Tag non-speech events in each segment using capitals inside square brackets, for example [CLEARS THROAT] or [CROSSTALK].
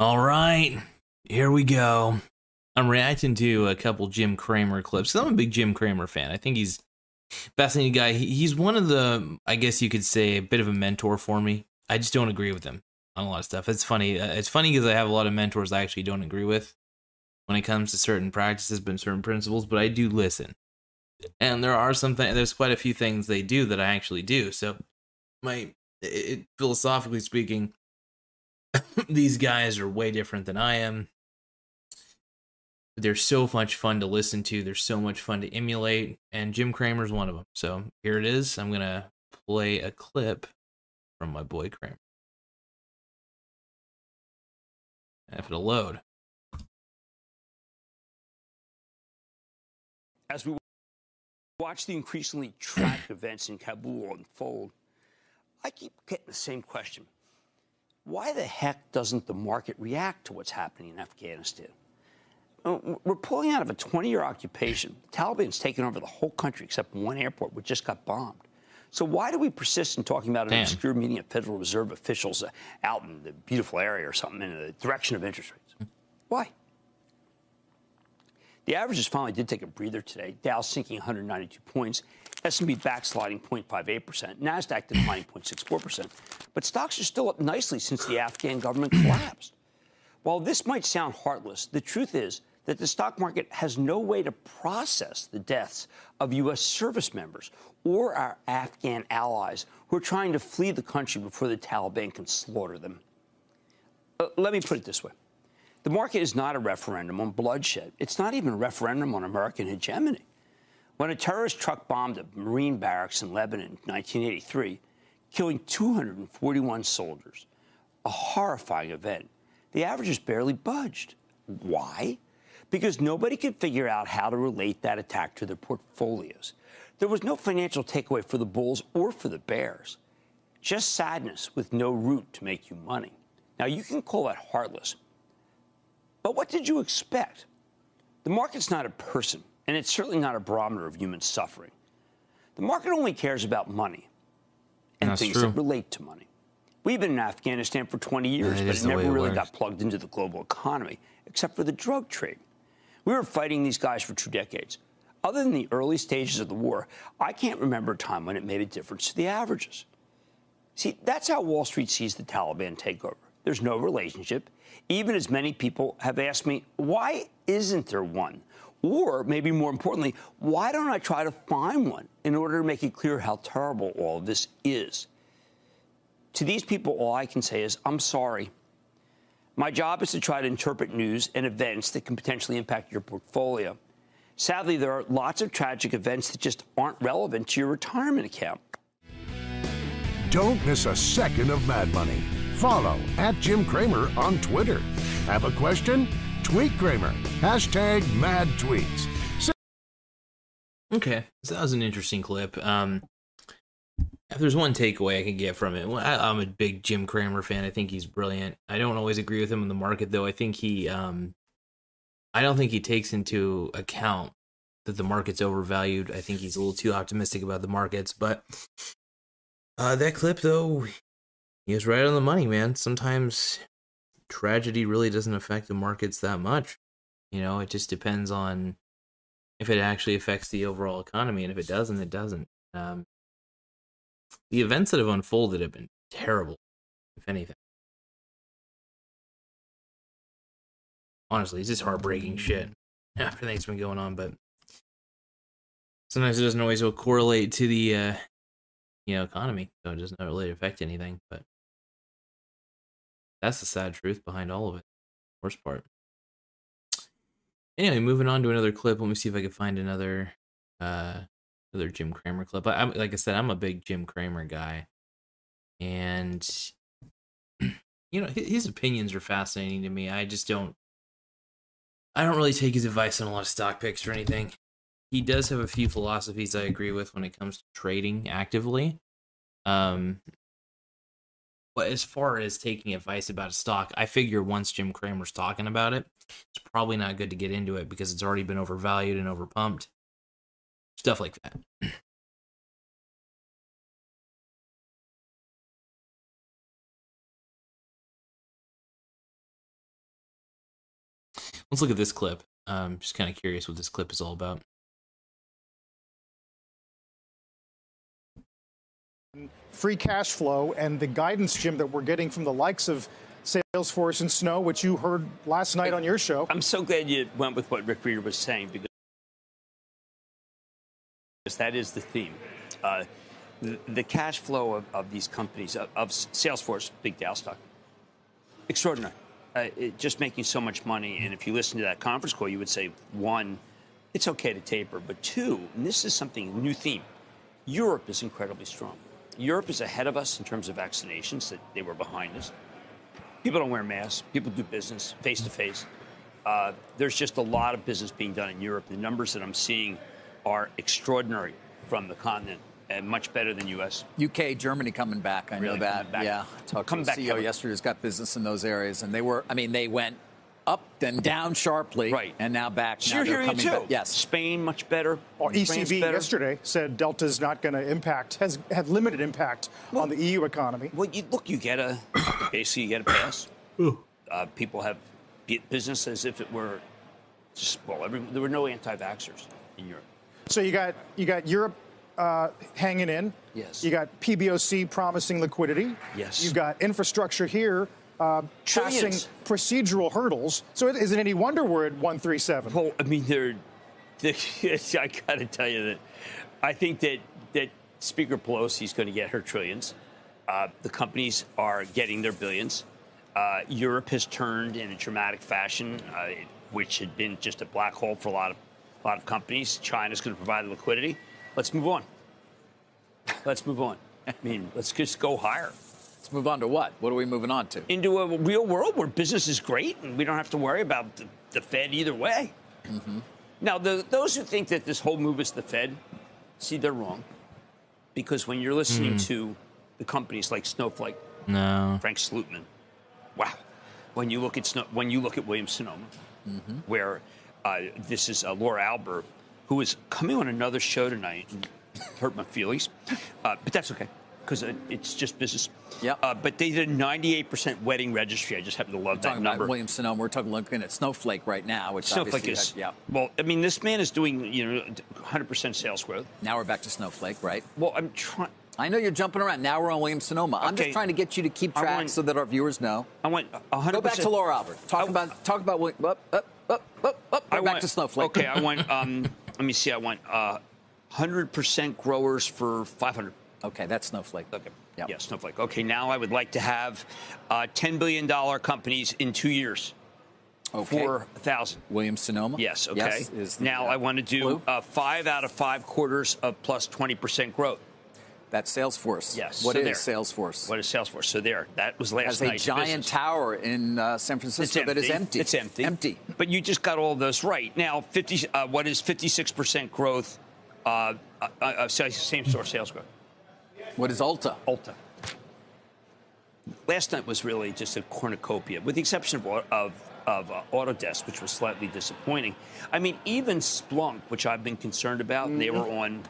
All right, here we go. I'm reacting to a couple Jim Cramer clips. I'm a big Jim Cramer fan. I think he's fascinating guy. He's one of the, I guess you could say, a bit of a mentor for me. I just don't agree with him on a lot of stuff. It's funny. Uh, it's funny because I have a lot of mentors I actually don't agree with when it comes to certain practices, but certain principles. But I do listen, and there are some things. There's quite a few things they do that I actually do. So, my it, philosophically speaking, [LAUGHS] these guys are way different than I am. They're so much fun to listen to. They're so much fun to emulate, and Jim Cramer's one of them. So here it is. I'm gonna play a clip from my boy Cramer. Have it'll load. As we watch the increasingly tragic [CLEARS THROAT] events in Kabul unfold, I keep getting the same question why the heck doesn't the market react to what's happening in Afghanistan? Uh, we're pulling out of a 20 year occupation. The Taliban's taken over the whole country except one airport, which just got bombed. So why do we persist in talking about an Damn. obscure meeting of Federal Reserve officials uh, out in the beautiful area or something in the direction of interest rates? Why? The averages finally did take a breather today. Dow sinking 192 points, S&P backsliding 0.58%, Nasdaq declining 0.64%. But stocks are still up nicely since the Afghan government collapsed. While this might sound heartless, the truth is that the stock market has no way to process the deaths of U.S. service members or our Afghan allies who are trying to flee the country before the Taliban can slaughter them. Uh, let me put it this way. The market is not a referendum on bloodshed. It's not even a referendum on American hegemony. When a terrorist truck bombed a Marine barracks in Lebanon in 1983, killing 241 soldiers, a horrifying event, the averages barely budged. Why? Because nobody could figure out how to relate that attack to their portfolios. There was no financial takeaway for the bulls or for the bears, just sadness with no root to make you money. Now, you can call that heartless, but what did you expect? The market's not a person, and it's certainly not a barometer of human suffering. The market only cares about money and That's things true. that relate to money. We've been in Afghanistan for 20 years, but it never really got plugged into the global economy, except for the drug trade. We were fighting these guys for two decades. Other than the early stages of the war, I can't remember a time when it made a difference to the averages. See, that's how Wall Street sees the Taliban takeover. There's no relationship even as many people have asked me, why isn't there one? Or maybe more importantly, why don't I try to find one in order to make it clear how terrible all of this is? To these people, all I can say is, I'm sorry. My job is to try to interpret news and events that can potentially impact your portfolio. Sadly, there are lots of tragic events that just aren't relevant to your retirement account. Don't miss a second of Mad Money. Follow at Jim Cramer on Twitter. Have a question? Tweet Cramer. Hashtag mad tweets. okay, so that was an interesting clip. Um, if there's one takeaway I can get from it, well, I, am a big Jim Cramer fan. I think he's brilliant. I don't always agree with him in the market, though. I think he, um, I don't think he takes into account that the market's overvalued. I think he's a little too optimistic about the markets. But uh, that clip, though, he was right on the money, man. Sometimes tragedy really doesn't affect the markets that much. You know, it just depends on if it actually affects the overall economy, and if it doesn't, it doesn't. Um, the events that have unfolded have been terrible, if anything. Honestly, it's just heartbreaking shit. Everything's been going on, but sometimes it doesn't always correlate to the uh, you know economy, so it doesn't really affect anything. But that's the sad truth behind all of it. Worst part. Anyway, moving on to another clip. Let me see if I can find another uh another Jim Cramer clip. I, am like I said, I'm a big Jim Cramer guy, and [CLEARS THROAT] you know hi- his opinions are fascinating to me. I just don't I don't really take his advice on a lot of stock picks or anything. He does have a few philosophies I agree with when it comes to trading actively. Um but as far as taking advice about a stock, I figure once Jim Cramer's talking about it, it's probably not good to get into it because it's already been overvalued and overpumped. Stuff like that. Let's look at this clip. I'm just kind of curious what this clip is all about. Free cash flow and the guidance, Jim, that we're getting from the likes of Salesforce and Snow, which you heard last night on your show. I'm so glad you went with what Rick Rieder was saying because that is the theme. Uh, the, the, cash flow of, of these companies, of, of, Salesforce, big Dow stock, extraordinary. Uh, it, just making so much money. And if you listen to that conference call, you would say, one, it's okay to taper. But two, and this is something, new theme, Europe is incredibly strong. Europe is ahead of us in terms of vaccinations, that they were behind us. People don't wear masks, people do business face to face. There's just a lot of business being done in Europe. The numbers that I'm seeing are extraordinary from the continent and much better than U.S. UK, Germany coming back. I Really know that. back. Yeah, talked Coming to back the CEO heavily. yesterday. Who's got business in those areas, and they were. I mean, they went up then down sharply, Right. And now back. So now you're they're hearing it too. back. Yes. Spain much better. Well, France ECB better. yesterday said Delta's not going to impact, has had limited impact on the EU economy. Well, you look, you get a [COUGHS] basically you get a pass. Uh, people have business as if it were just well, every, there were no anti-vaxxers in Europe. So you got you got Europe uh, hanging in. Yes. You got PBOC promising liquidity. Yes. You've got infrastructure here uh, passing Trillions. procedural hurdles. So it isn't any wonder we're at 137. Well, I mean, they're, they [LAUGHS] I got to tell you that I think that that Speaker Pelosi is going to get her trillions. Uh, the companies are getting their billions. Uh, Europe has turned in a dramatic fashion, uh, which had been just a black hole for a lot of a lot of companies. China's going to provide the liquidity. Let's move on. Let's move on. I mean, let's just go higher Let's move on to what? What are we moving on to? into a real world where business is great and we don't have to worry about the, the Fed either way. Now, the, those who think that this whole move is the Fed, see, they're wrong. Because when you're listening to the companies like Snowflake, No. Frank Slootman, wow. When you look at Snow, when you look at Williams Sonoma, where uh, this is uh, Laura Alber, who is coming on another show tonight, and hurt my feelings, uh, but that's okay because it's just business. Yep. Uh, but they did a 98% wedding registry. I just happen to love that talking number. about Williams Sonoma. We're talking looking at Snowflake right now, which Snowflake is, yeah. well, I mean, this man is doing, you know, 100% sales growth. Now we're back to Snowflake, right? Well, I'm trying, I know you're jumping around. Now we're on Williams Sonoma. I'm just trying to get you to keep track want- so that our viewers know. I went 100%. Go back to Laura Alber. Talk I- about talk about William- up up up up up. I back went- to Snowflake. Okay, I went, [LAUGHS] um, let me see, I went uh, 100% growers for 500. Okay, that's Snowflake. Okay. Yep. Yeah, Snowflake. Okay, now I would like to have uh, $10 billion companies in two years Okay. for 1,000. Williams Sonoma. Yes, okay. Yes, the, now uh, I want to do uh, five out of five quarters of plus 20% growth. That's Salesforce. Yes, What so is there. Salesforce? What is Salesforce? So there, that was last Has a night's giant business. tower in uh, San It's Francisco that is empty. It's empty. Empty. But you just got all those right. Now, 50. Uh, what is 56% growth? Uh, uh, uh, same store sales growth. What is Ulta? Ulta. Last night was really just a cornucopia, with the exception of, of, of uh, Autodesk, which was slightly disappointing. I mean, even Splunk, which I've been concerned about, they were on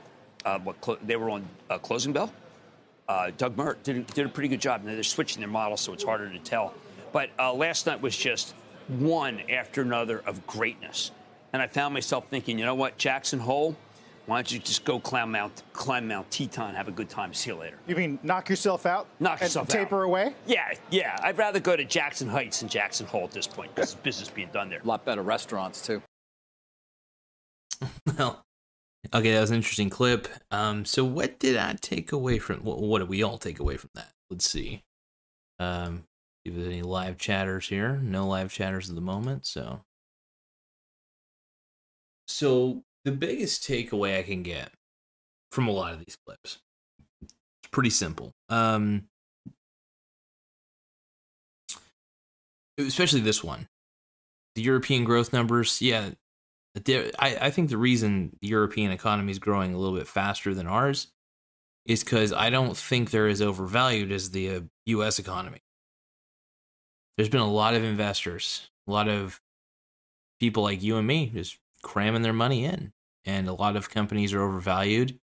uh, what clo- they were on uh, Closing Bell. Uh, Doug Merritt did, a- did a pretty good job. Now they're switching their model, so it's harder to tell. But uh, last night was just one after another of greatness, and I found myself thinking, you know what, Jackson Hole, why don't you just go climb Mount climb Mount Teton, have a good time, see you later. You mean knock yourself out? Knock and yourself out. taper away? Yeah, yeah. I'd rather go to Jackson Heights than Jackson Hole at this point because business being done there. A lot better restaurants too. [LAUGHS] Well, okay, that was an interesting clip. Um, so what did I take away from? What, what did we all take away from that? Let's see. Um, if there's any live chatters here, no live chatters at the moment. So, so the biggest takeaway I can get from a lot of these clips, it's pretty simple. Um, especially this one. The European growth numbers, yeah, I, I think the reason the European economy is growing a little bit faster than ours is because I don't think they're as overvalued as the uh, U.S. economy. There's been a lot of investors, a lot of people like you and me just cramming their money in, and a lot of companies are overvalued,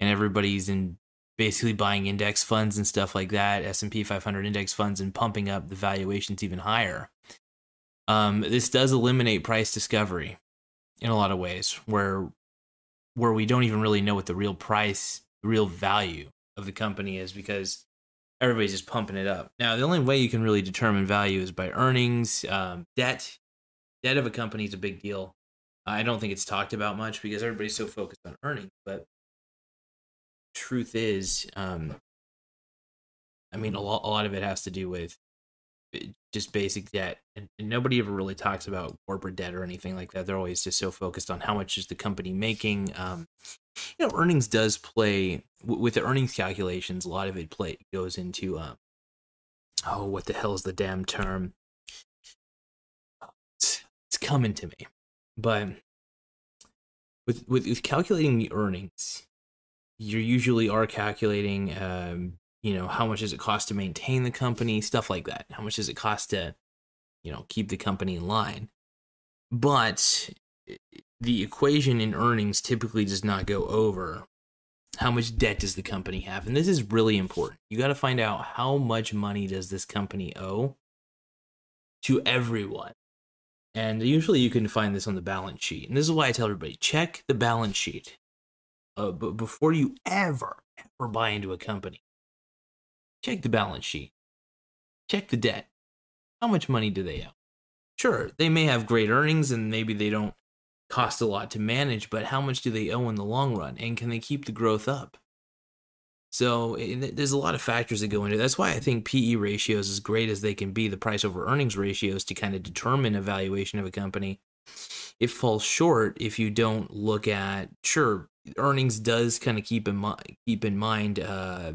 and everybody's in basically buying index funds and stuff like that, S&P 500 index funds, and pumping up the valuations even higher. Um, this does eliminate price discovery in a lot of ways, where where we don't even really know what the real price, real value of the company is, because everybody's just pumping it up. Now, the only way you can really determine value is by earnings, um, debt. Debt of a company is a big deal. I don't think it's talked about much because everybody's so focused on earnings, but truth is, um, I mean, a lot, a lot of it has to do with eh, just basic debt, and, and, nobody ever really talks about corporate debt or anything like that. They're always just so focused on how much is the company making. Um, you know, earnings does play with the earnings calculations. A lot of it play goes into, um, oh, what the hell is the damn term? It's, it's coming to me, but with with, with calculating the earnings you usually are calculating um, you know how much does it cost to maintain the company stuff like that. How much does it cost to you know keep the company in line. But the equation in earnings typically does not go over how much debt does the company have. And this is really important. You got to find out how much money does this company owe to everyone and usually you can find this on the balance sheet and this is why i tell everybody check the balance sheet uh, but before you ever ever buy into a company, check the balance sheet, check the debt. How much money do they owe? Sure, they may have great earnings and maybe they don't cost a lot to manage, but how much do they owe in the long run? And can they keep the growth up? So there's a lot of factors that go into. It. That's why I think PE ratios, as great as they can be, the price over earnings ratios to kind of determine a valuation of a company, it falls short if you don't look at sure earnings does kind of keep in mind keep in mind uh,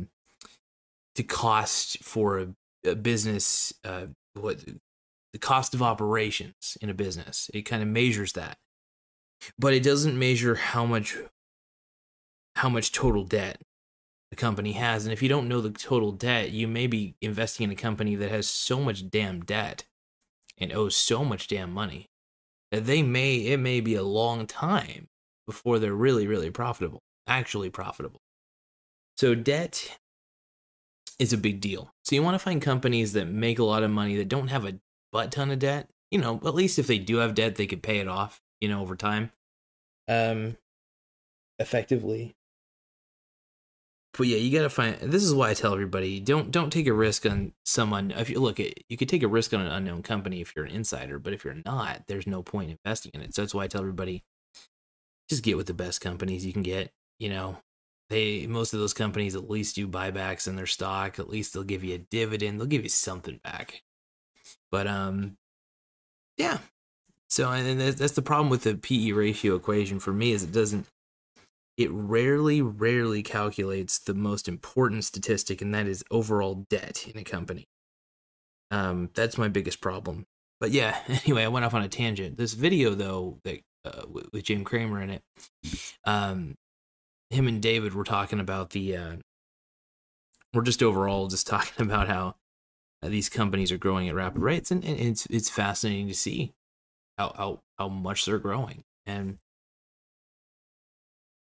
the cost for a, a business uh, what the cost of operations in a business it kind of measures that but it doesn't measure how much how much total debt the company has and if you don't know the total debt you may be investing in a company that has so much damn debt and owes so much damn money that they may it may be a long time before they're really, really profitable, actually profitable. So, debt is a big deal. So, you want to find companies that make a lot of money that don't have a butt ton of debt. You know, at least if they do have debt, they could pay it off, you know, over time. Um, effectively. But yeah, you gotta find. This is why I tell everybody: don't don't take a risk on someone. If you look, at, you could take a risk on an unknown company if you're an insider, but if you're not, there's no point investing in it. So that's why I tell everybody: just get with the best companies you can get. You know, they most of those companies at least do buybacks in their stock. At least they'll give you a dividend. They'll give you something back. But um, yeah. So and that's the problem with the PE ratio equation for me is it doesn't. It rarely, rarely calculates the most important statistic, and that is overall debt in a company. Um, that's my biggest problem. But yeah, [LAUGHS] anyway, I went off on a tangent. This video, though, that uh, with, Jim Cramer in it. Um, him and David were talking about the. Uh, we're just overall just [LAUGHS] talking about how uh, these companies are growing at rapid rates, and, and, it's it's fascinating to see how how how much they're growing. And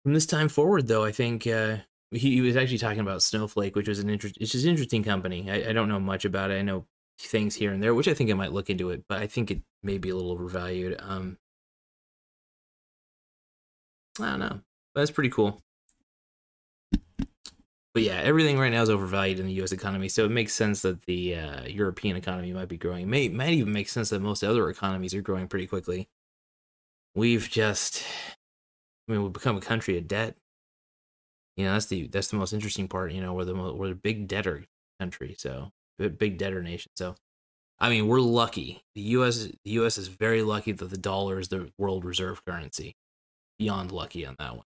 from this time forward, though, I think uh, he, he, was actually talking about Snowflake, which was an. It's just an interesting company. I, I don't know much about it. I know things here and there, which I think I might look into it, but I think it may be a little overvalued. Um, I don't know. But that's pretty cool. But yeah, everything right now is overvalued in the U.S. economy, so it makes sense that the uh, European economy might be growing. It may might even make sense that most other economies are growing pretty quickly. We've just, I mean, we've become a country of debt. You know, that's the that's the most interesting part. You know, we're the we're the big debtor country, so big debtor nation. So, I mean, we're lucky. The U.S. the U.S. is very lucky that the dollar is the world reserve currency beyond lucky on that one.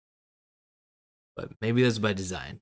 But maybe that's by design.